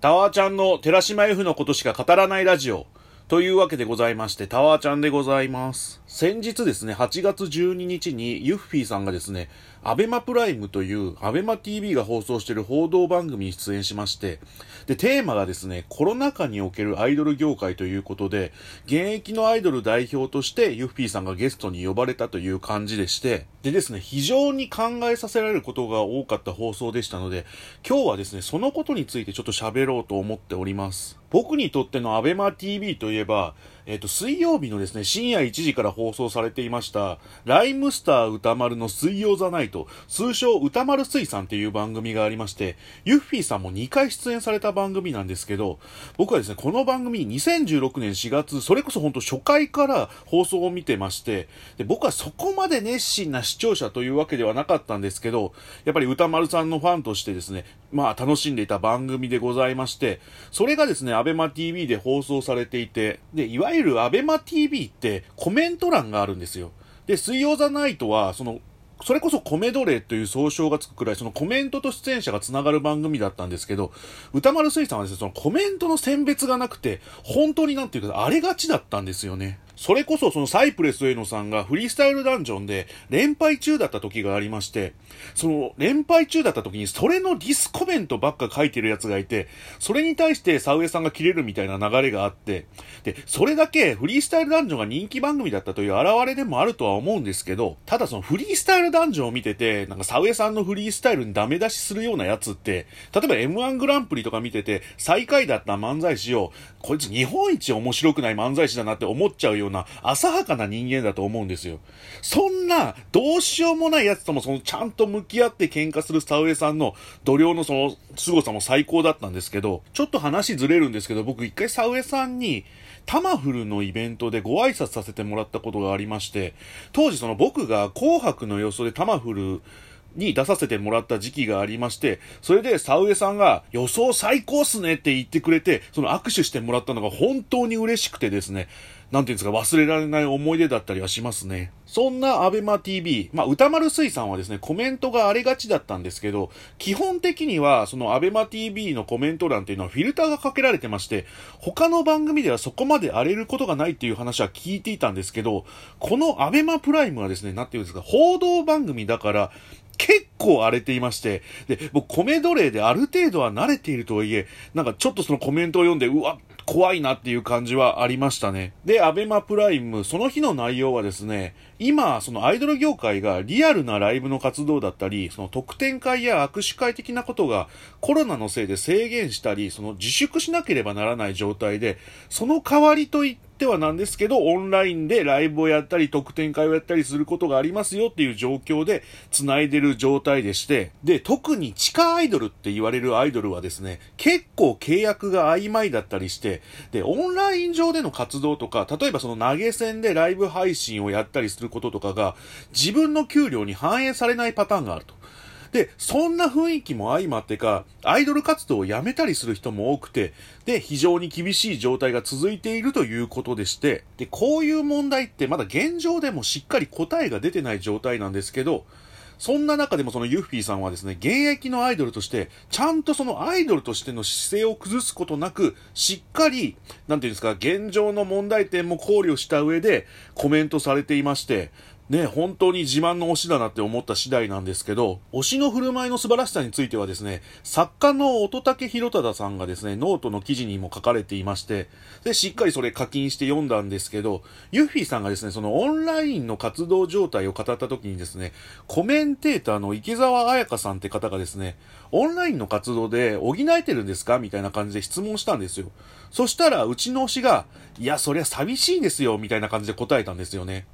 タワーちゃんの寺島 F のことしか語らないラジオ。というわけでございまして、タワーちゃんでございます。先日ですね、8月12日にユッフィーさんがですね、アベマプライムというアベマ TV が放送している報道番組に出演しまして、で、テーマがですね、コロナ禍におけるアイドル業界ということで、現役のアイドル代表としてユッフィーさんがゲストに呼ばれたという感じでして、でですね、非常に考えさせられることが多かった放送でしたので、今日はですね、そのことについてちょっと喋ろうと思っております。僕にとってのアベマ TV といえば、えっ、と、水曜日のですね、深夜1時から放送されていました、ライムスター歌丸の水曜ザナイト、通称歌丸水産っていう番組がありまして、ユッフィーさんも2回出演された番組なんですけど、僕はですね、この番組2016年4月、それこそ本当初回から放送を見てまして、で、僕はそこまで熱心な視聴者というわけではなかったんですけど、やっぱり歌丸さんのファンとしてですね、まあ楽しんでいた番組でございまして、それがですね、アベマ TV で放送されていて、で、いわゆるるアベマ t v ってコメント欄があるんですよ。で、水曜ザナイトは、その、それこそコメドレという総称がつくくらい、そのコメントと出演者が繋がる番組だったんですけど、歌丸水産はですね、そのコメントの選別がなくて、本当になんていうか、荒れがちだったんですよね。それこそそのサイプレス上野さんがフリースタイルダンジョンで連敗中だった時がありまして、その連敗中だった時にそれのディスコメントばっか書いてるやつがいて、それに対してサウエさんが切れるみたいな流れがあって、で、それだけフリースタイルダンジョンが人気番組だったという現れでもあるとは思うんですけど、ただそのフリースタイルダンジョンを見てて、なんかサウエさんのフリースタイルにダメ出しするようなやつって、例えば M1 グランプリとか見てて、最下位だった漫才師を、こいつ日本一面白くない漫才師だなって思っちゃうような浅はかな人間だと思うんですよ。そんな、どうしようもない奴ともそのちゃんと向き合って喧嘩するサウエさんの度量のその凄さも最高だったんですけど、ちょっと話ずれるんですけど、僕一回サウエさんに、タマフルのイベントでご挨拶させてもらったことがありまして、当時その僕が紅白の予想でタマフルに出させてもらった時期がありまして、それで、サウエさんが予想最高っすねって言ってくれて、その握手してもらったのが本当に嬉しくてですね、なんていうんですか、忘れられない思い出だったりはしますね。そんなアベマ TV、まあ、歌丸水産はですね、コメントが荒れがちだったんですけど、基本的には、そのアベマ TV のコメント欄っていうのはフィルターがかけられてまして、他の番組ではそこまで荒れることがないっていう話は聞いていたんですけど、このアベマプライムはですね、なんていうんですか、報道番組だから、結構荒れていまして、で、僕、米奴隷である程度は慣れているとはいえ、なんかちょっとそのコメントを読んで、うわ、怖いなっていう感じはありましたね。で、アベマプライム、その日の内容はですね、今、そのアイドル業界がリアルなライブの活動だったり、その特典会や握手会的なことがコロナのせいで制限したり、その自粛しなければならない状態で、その代わりといってってはなんですけど、オンラインでライブをやったり、特典会をやったりすることがありますよっていう状況で繋いでる状態でして、で、特に地下アイドルって言われるアイドルはですね、結構契約が曖昧だったりして、で、オンライン上での活動とか、例えばその投げ銭でライブ配信をやったりすることとかが、自分の給料に反映されないパターンがあると。で、そんな雰囲気も相まってか、アイドル活動をやめたりする人も多くて、で、非常に厳しい状態が続いているということでして、で、こういう問題ってまだ現状でもしっかり答えが出てない状態なんですけど、そんな中でもそのユッフィーさんはですね、現役のアイドルとして、ちゃんとそのアイドルとしての姿勢を崩すことなく、しっかり、なんていうんですか、現状の問題点も考慮した上でコメントされていまして、ね、本当に自慢の推しだなって思った次第なんですけど、推しの振る舞いの素晴らしさについてはですね、作家の乙武洋匡さんがですね、ノートの記事にも書かれていまして、で、しっかりそれ課金して読んだんですけど、ユッフィーさんがですね、そのオンラインの活動状態を語った時にですね、コメンテーターの池澤あやかさんって方がですね、オンラインの活動で補えてるんですかみたいな感じで質問したんですよ。そしたら、うちの推しが、いや、そりゃ寂しいですよ、みたいな感じで答えたんですよね。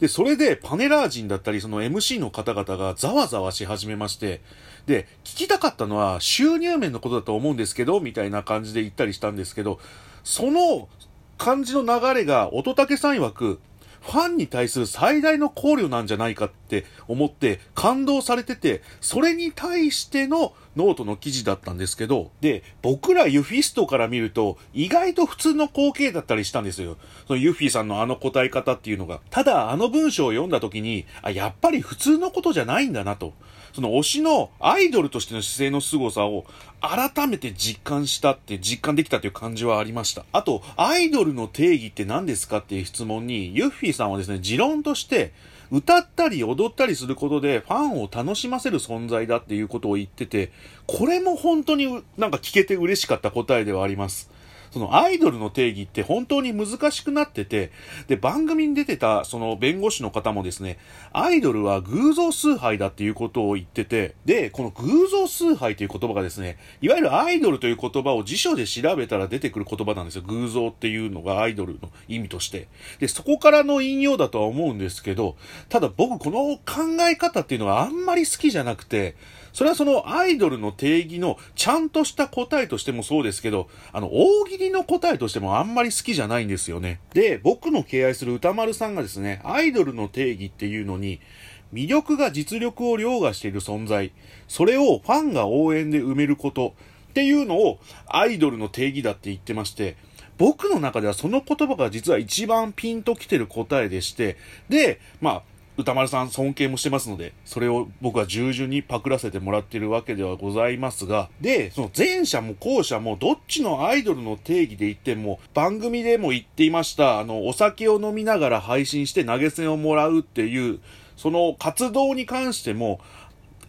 で、それでパネラー陣だったり、その MC の方々がざわざわし始めまして、で、聞きたかったのは収入面のことだと思うんですけど、みたいな感じで言ったりしたんですけど、その感じの流れが乙武さん曰く、ファンに対する最大の考慮なんじゃないかって思って感動されてて、それに対してのノートの記事だったんですけど、で、僕らユフィストから見ると、意外と普通の光景だったりしたんですよ。そのユフィさんのあの答え方っていうのが。ただ、あの文章を読んだ時に、あ、やっぱり普通のことじゃないんだなと。その推しのアイドルとしての姿勢の凄さを改めて実感したって実感できたという感じはありました。あと、アイドルの定義って何ですかっていう質問に、ユッフィーさんはですね、持論として、歌ったり踊ったりすることでファンを楽しませる存在だっていうことを言ってて、これも本当になんか聞けて嬉しかった答えではあります。そのアイドルの定義って本当に難しくなってて、で、番組に出てたその弁護士の方もですね、アイドルは偶像崇拝だっていうことを言ってて、で、この偶像崇拝という言葉がですね、いわゆるアイドルという言葉を辞書で調べたら出てくる言葉なんですよ。偶像っていうのがアイドルの意味として。で、そこからの引用だとは思うんですけど、ただ僕この考え方っていうのはあんまり好きじゃなくて、それはそのアイドルの定義のちゃんとした答えとしてもそうですけど、あの、大喜の答えとしてもあんまり好きじゃないんですよね。で、僕の敬愛する歌丸さんがですね、アイドルの定義っていうのに、魅力が実力を凌駕している存在、それをファンが応援で埋めることっていうのをアイドルの定義だって言ってまして、僕の中ではその言葉が実は一番ピンときてる答えでして、で、まあ、歌丸さん尊敬もしてますので、それを僕は従順にパクらせてもらってるわけではございますが、で、その前者も後者もどっちのアイドルの定義で言っても、番組でも言っていました、あの、お酒を飲みながら配信して投げ銭をもらうっていう、その活動に関しても、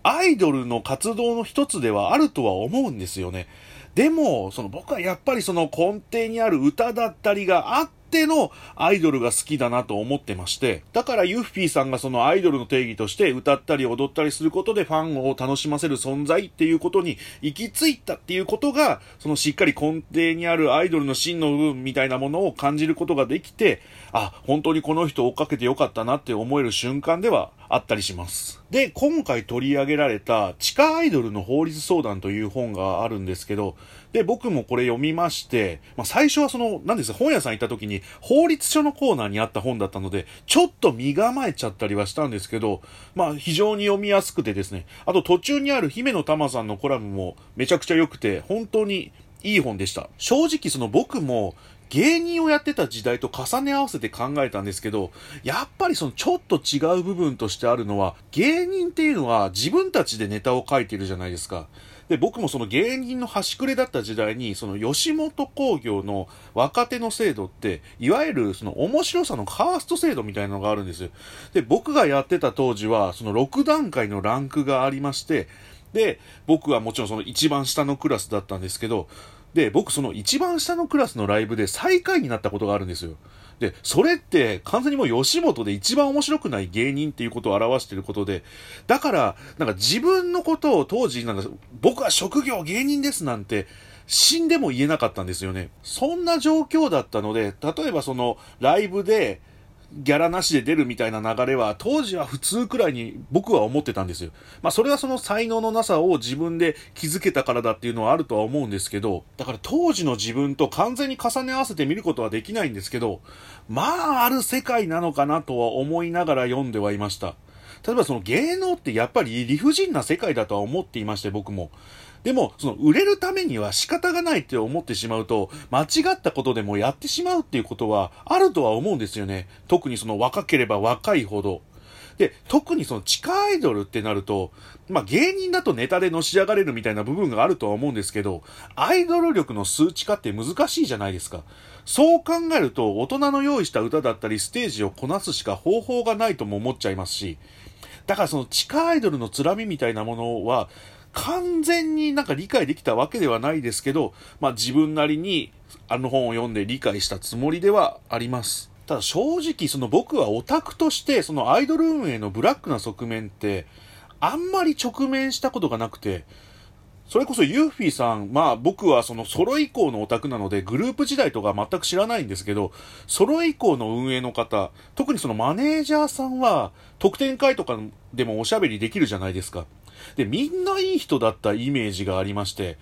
アイドルの活動の一つではあるとは思うんですよね。でも、その僕はやっぱりその根底にある歌だったりがあって、ってのアイドルが好きだなと思ってまして、だからユッフィーさんがそのアイドルの定義として歌ったり踊ったりすることでファンを楽しませる存在っていうことに行き着いたっていうことが、そのしっかり根底にあるアイドルの真の部分みたいなものを感じることができて、あ、本当にこの人追っかけてよかったなって思える瞬間ではあったりします。で、今回取り上げられた地下アイドルの法律相談という本があるんですけど、で、僕もこれ読みまして、まあ、最初はその、何ですか、本屋さん行った時に法律書のコーナーにあった本だったので、ちょっと身構えちゃったりはしたんですけど、まあ、非常に読みやすくてですね、あと途中にある姫野玉さんのコラムもめちゃくちゃ良くて、本当にいい本でした。正直その僕も芸人をやってた時代と重ね合わせて考えたんですけど、やっぱりそのちょっと違う部分としてあるのは、芸人っていうのは自分たちでネタを書いてるじゃないですか。で、僕もその芸人の端くれだった時代に、その吉本興業の若手の制度って、いわゆるその面白さのカースト制度みたいなのがあるんですよ。で、僕がやってた当時は、その6段階のランクがありまして、で、僕はもちろんその一番下のクラスだったんですけど、で、僕その一番下のクラスのライブで最下位になったことがあるんですよ。で、それって完全にもう吉本で一番面白くない芸人っていうことを表してることで、だから、なんか自分のことを当時、なんか僕は職業芸人ですなんて、死んでも言えなかったんですよね。そんな状況だったので、例えばそのライブで、ギャラなしで出るみたいな流れは当時は普通くらいに僕は思ってたんですよ。まあそれはその才能のなさを自分で気づけたからだっていうのはあるとは思うんですけど、だから当時の自分と完全に重ね合わせて見ることはできないんですけど、まあある世界なのかなとは思いながら読んではいました。例えばその芸能ってやっぱり理不尽な世界だとは思っていまして僕も。でも、その売れるためには仕方がないって思ってしまうと、間違ったことでもやってしまうっていうことはあるとは思うんですよね。特にその若ければ若いほど。で、特にその地下アイドルってなると、まあ芸人だとネタでのし上がれるみたいな部分があるとは思うんですけど、アイドル力の数値化って難しいじゃないですか。そう考えると、大人の用意した歌だったりステージをこなすしか方法がないとも思っちゃいますし、だからその地下アイドルのつらみみたいなものは、完全になんか理解できたわけではないですけど、まあ自分なりにあの本を読んで理解したつもりではあります。ただ正直その僕はオタクとしてそのアイドル運営のブラックな側面ってあんまり直面したことがなくて、それこそユーフィーさん、まあ僕はそのソロ以降のオタクなのでグループ時代とか全く知らないんですけど、ソロ以降の運営の方、特にそのマネージャーさんは特典会とかでもおしゃべりできるじゃないですか。で、みんないい人だったイメージがありまして、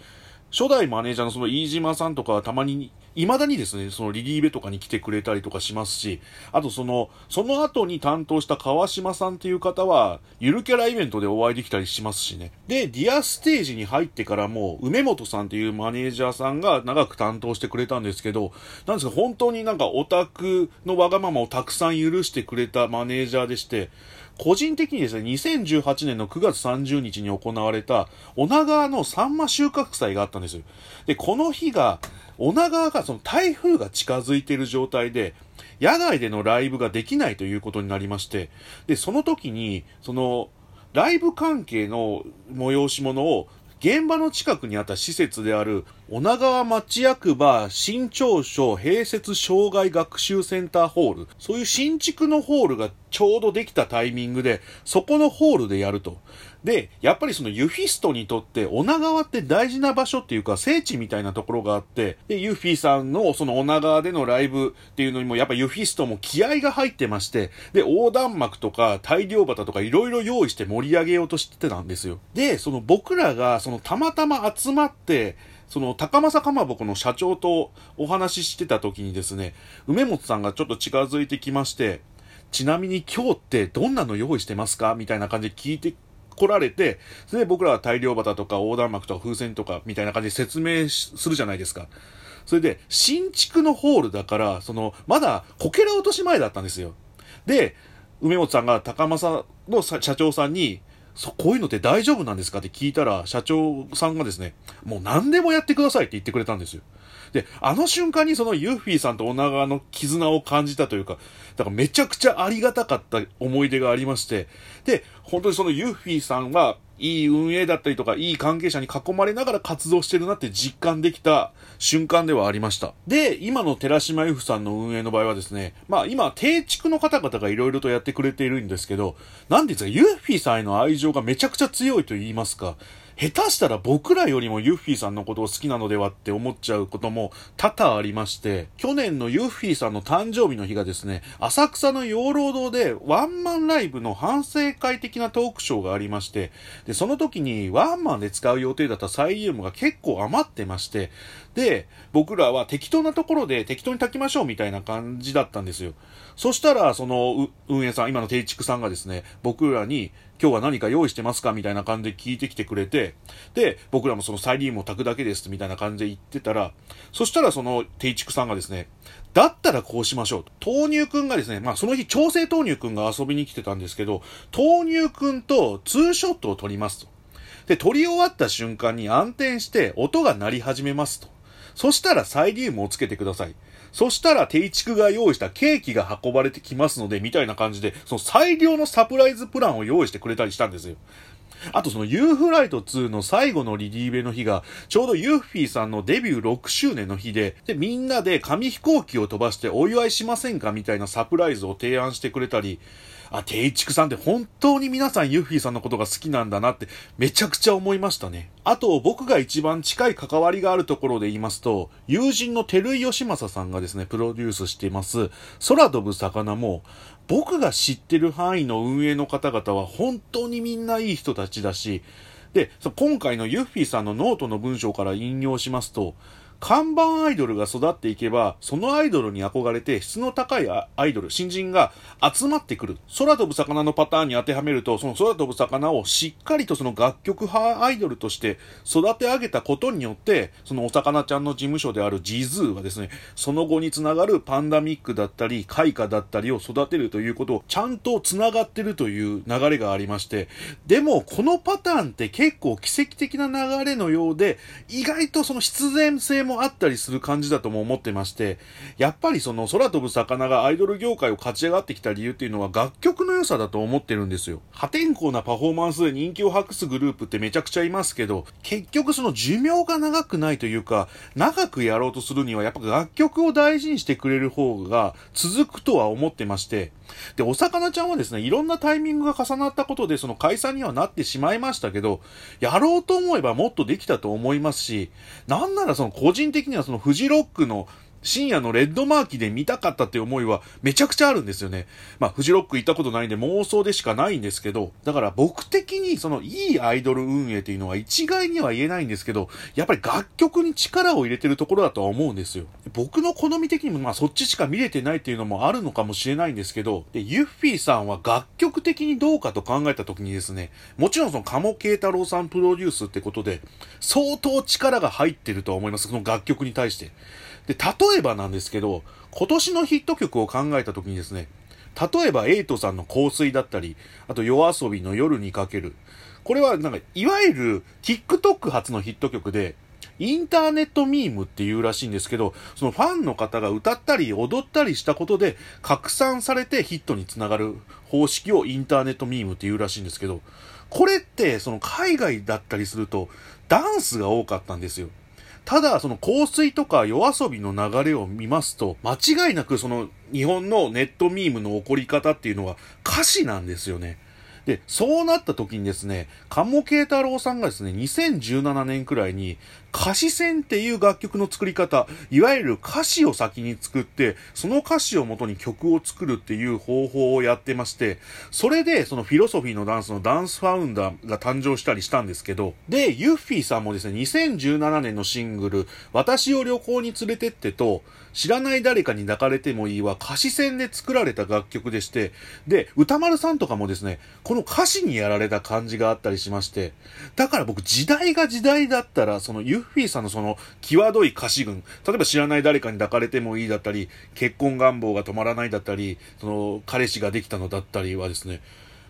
初代マネージャーのその飯島さんとかはたまに、未だにですね、そのリリーベとかに来てくれたりとかしますし、あとその、その後に担当した川島さんっていう方は、ゆるキャライベントでお会いできたりしますしね。で、ディアステージに入ってからも、梅本さんっていうマネージャーさんが長く担当してくれたんですけど、なんですか、本当になんかオタクのわがままをたくさん許してくれたマネージャーでして、個人的にですね、2018年の9月30日に行われた、女川のサンマ収穫祭があったんですよ。で、この日が、女川がその台風が近づいている状態で、野外でのライブができないということになりまして、で、その時に、その、ライブ関係の催し物を現場の近くにあった施設である、女川町役場新庁舎併設生涯学習センターホール、そういう新築のホールがちょうどできたタイミングで、そこのホールでやると。で、やっぱりそのユフィストにとって女川って大事な場所っていうか聖地みたいなところがあって、で、ユフィさんのその女川でのライブっていうのにもやっぱユフィストも気合が入ってまして、で、横断幕とか大漁旗とかいろいろ用意して盛り上げようとしてたんですよ。で、その僕らがそのたまたま集まって、その高政かまぼこの社長とお話ししてた時にですね、梅本さんがちょっと近づいてきまして、ちなみに今日ってどんなの用意してますか？みたいな感じで聞いて来られて、それで僕らは大量旗とか横断幕とか風船とかみたいな感じで説明するじゃないですか。それで、新築のホールだから、その、まだこけら落とし前だったんですよ。で、梅本さんが高政の社長さんに、そう、こういうのって大丈夫なんですかって聞いたら、社長さんがですね、もう何でもやってくださいって言ってくれたんですよ。で、あの瞬間にそのユーフィーさんと女川の絆を感じたというか、だからめちゃくちゃありがたかった思い出がありまして、で、本当にそのユーフィーさんは、いい運営だったりとか、いい関係者に囲まれながら活動してるなって実感できた瞬間ではありました。で、今の寺島由布さんの運営の場合はですね、まあ今、定畜の方々が色々とやってくれているんですけど、なんですか、ユーフィーさんへの愛情がめちゃくちゃ強いと言いますか、下手したら僕らよりもユッフィーさんのことを好きなのではって思っちゃうことも多々ありまして、去年のユッフィーさんの誕生日の日がですね、浅草の養老堂でワンマンライブの反省会的なトークショーがありまして、で、その時にワンマンで使う予定だったサイリウムが結構余ってまして、で、僕らは適当なところで適当に炊きましょうみたいな感じだったんですよ。そしたら、その、運営さん、今の定畜さんがですね、僕らに、今日は何か用意してますか？みたいな感じで聞いてきてくれて、で、僕らもそのサイリウムを炊くだけですみたいな感じで言ってたら、そしたらその定畜さんがですね、だったらこうしましょう。豆乳くんがですね、まあその日調整豆乳くんが遊びに来てたんですけど、豆乳くんとツーショットを撮りますと。で、撮り終わった瞬間に暗転して音が鳴り始めますと。そしたらサイリウムをつけてください。そしたら、定畜が用意したケーキが運ばれてきますので、みたいな感じで、その最良のサプライズプランを用意してくれたりしたんですよ。あとそのユーフライト2の最後のリリーベの日が、ちょうどユーフィーさんのデビュー6周年の日で、で、みんなで紙飛行機を飛ばしてお祝いしませんかみたいなサプライズを提案してくれたり、あ、定畜さんって本当に皆さんユッフィーさんのことが好きなんだなってめちゃくちゃ思いましたね。あと僕が一番近い関わりがあるところで言いますと、友人の照井義正さんがですね、プロデュースしています、空飛ぶ魚も、僕が知ってる範囲の運営の方々は本当にみんないい人たちだし、で、今回のユッフィーさんのノートの文章から引用しますと、看板アイドルが育っていけば、そのアイドルに憧れて質の高いアイドル、新人が集まってくる。空飛ぶ魚のパターンに当てはめると、その空飛ぶ魚をしっかりとその楽曲派アイドルとして育て上げたことによって、そのお魚ちゃんの事務所であるジズーはですね、その後につながるパンダミックだったり、開花だったりを育てるということをちゃんとつながってるという流れがありまして、でもこのパターンって結構奇跡的な流れのようで、意外とその必然性ももあったりする感じだとも思ってまして、やっぱりその空飛ぶ魚がアイドル業界を勝ち上がってきた理由っていうのは楽曲の良さだと思ってるんですよ。破天荒なパフォーマンスで人気を博すグループってめちゃくちゃいますけど、結局その寿命が長くないというか、長くやろうとするにはやっぱ楽曲を大事にしてくれる方が続くとは思ってまして、で、お魚ちゃんはですね、いろんなタイミングが重なったことで、その解散にはなってしまいましたけど、やろうと思えばもっとできたと思いますし、なんならその個人人的にはそのフジロックの深夜のレッドマーキで見たかったっていう思いはめちゃくちゃあるんですよね。まあ、フジロック行ったことないんで妄想でしかないんですけど、だから僕的にそのいいアイドル運営っていうのは一概には言えないんですけど、やっぱり楽曲に力を入れてるところだとは思うんですよ。僕の好み的にもまあそっちしか見れてないっていうのもあるのかもしれないんですけど、で、ユッフィーさんは楽曲的にどうかと考えた時にですね、もちろんその鴨慶太郎さんプロデュースってことで、相当力が入ってるとは思います。その楽曲に対して。で、例えばなんですけど、今年のヒット曲を考えた時にですね、例えばエイトさんの香水だったり、あと夜遊びの夜にかける。これはなんか、いわゆる TikTok 初のヒット曲で、インターネットミームっていうらしいんですけど、そのファンの方が歌ったり踊ったりしたことで拡散されてヒットにつながる方式をインターネットミームっていうらしいんですけど、これってその海外だったりするとダンスが多かったんですよ。ただ、その香水とか夜遊びの流れを見ますと、間違いなくその日本のネットミームの起こり方っていうのは歌詞なんですよね。で、そうなった時にですね、鴨慶太郎さんがですね、2017年くらいに、歌詞線っていう楽曲の作り方、いわゆる歌詞を先に作って、その歌詞を元に曲を作るっていう方法をやってまして、それでそのフィロソフィーのダンスのダンスファウンダーが誕生したりしたんですけど、で、ユッフィーさんもですね、2017年のシングル、私を旅行に連れてってと、知らない誰かに抱かれてもいいは歌詞線で作られた楽曲でして、で、歌丸さんとかもですね、この歌詞にやられた感じがあったりしまして、だから僕時代が時代だったら、そのユッフィーさんのその際どい歌詞群、例えば知らない誰かに抱かれてもいいだったり、結婚願望が止まらないだったり、その彼氏ができたのだったりはですね、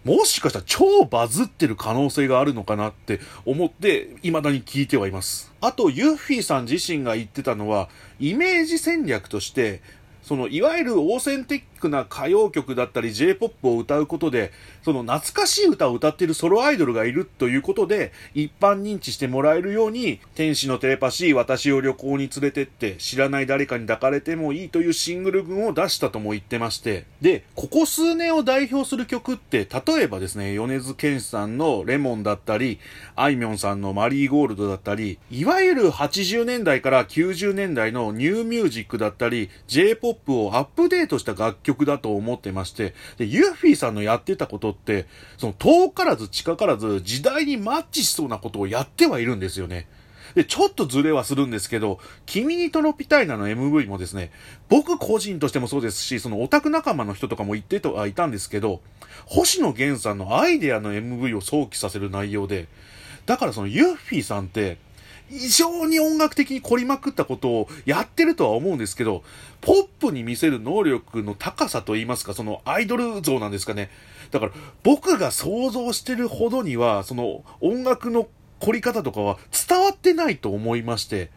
もしかしたら超バズってる可能性があるのかなって思って、未だに聞いてはいます。あと、ユッフィーさん自身が言ってたのは、イメージ戦略として、その、いわゆるオーセンティックな歌謡曲だったり J-POP を歌うことで、その懐かしい歌を歌っているソロアイドルがいるということで、一般認知してもらえるように、天使のテレパシー、私を旅行に連れてって、知らない誰かに抱かれてもいいというシングル群を出したとも言ってまして、で、ここ数年を代表する曲って、例えばですね、米津玄師さんのレモンだったり、あいみょんさんのマリーゴールドだったり、いわゆる80年代から90年代のニューミュージックだったり、J-POP をアップデートした楽曲曲だと思ってまして、で、ユーフィーさんのやってたことって、その遠からず近からず時代にマッチしそうなことをやってはいるんですよね。で、ちょっとズレはするんですけど、君にトロピタイナの MV もですね、僕個人としてもそうですし、そのオタク仲間の人とかも言ってはいたんですけど、星野源さんのアイデアの MV を想起させる内容で、だからそのユッフィーさんって、非常に音楽的に凝りまくったことをやってるとは思うんですけど、ポップに見せる能力の高さといいますか、そのアイドル像なんですかね。だから僕が想像してるほどには、その音楽の凝り方とかは伝わってないと思いまして、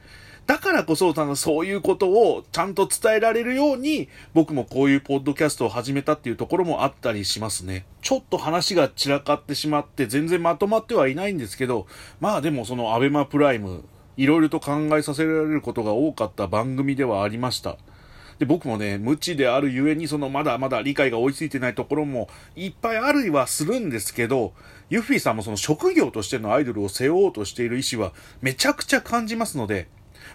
だからこそ、そういうことをちゃんと伝えられるように、僕もこういうポッドキャストを始めたっていうところもあったりしますね。ちょっと話が散らかってしまって、全然まとまってはいないんですけど、まあでもそのアベマプライム、いろいろと考えさせられることが多かった番組ではありました。で、僕もね、無知であるゆえに、そのまだまだ理解が追いついてないところもいっぱいあるいはするんですけど、ユッフィーさんもその職業としてのアイドルを背負おうとしている意思はめちゃくちゃ感じますので、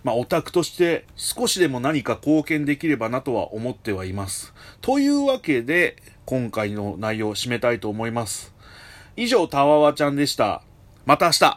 まあ、オタクとして少しでも何か貢献できればなとは思ってはいます。というわけで、今回の内容を締めたいと思います。以上、たわわちゃんでした。また明日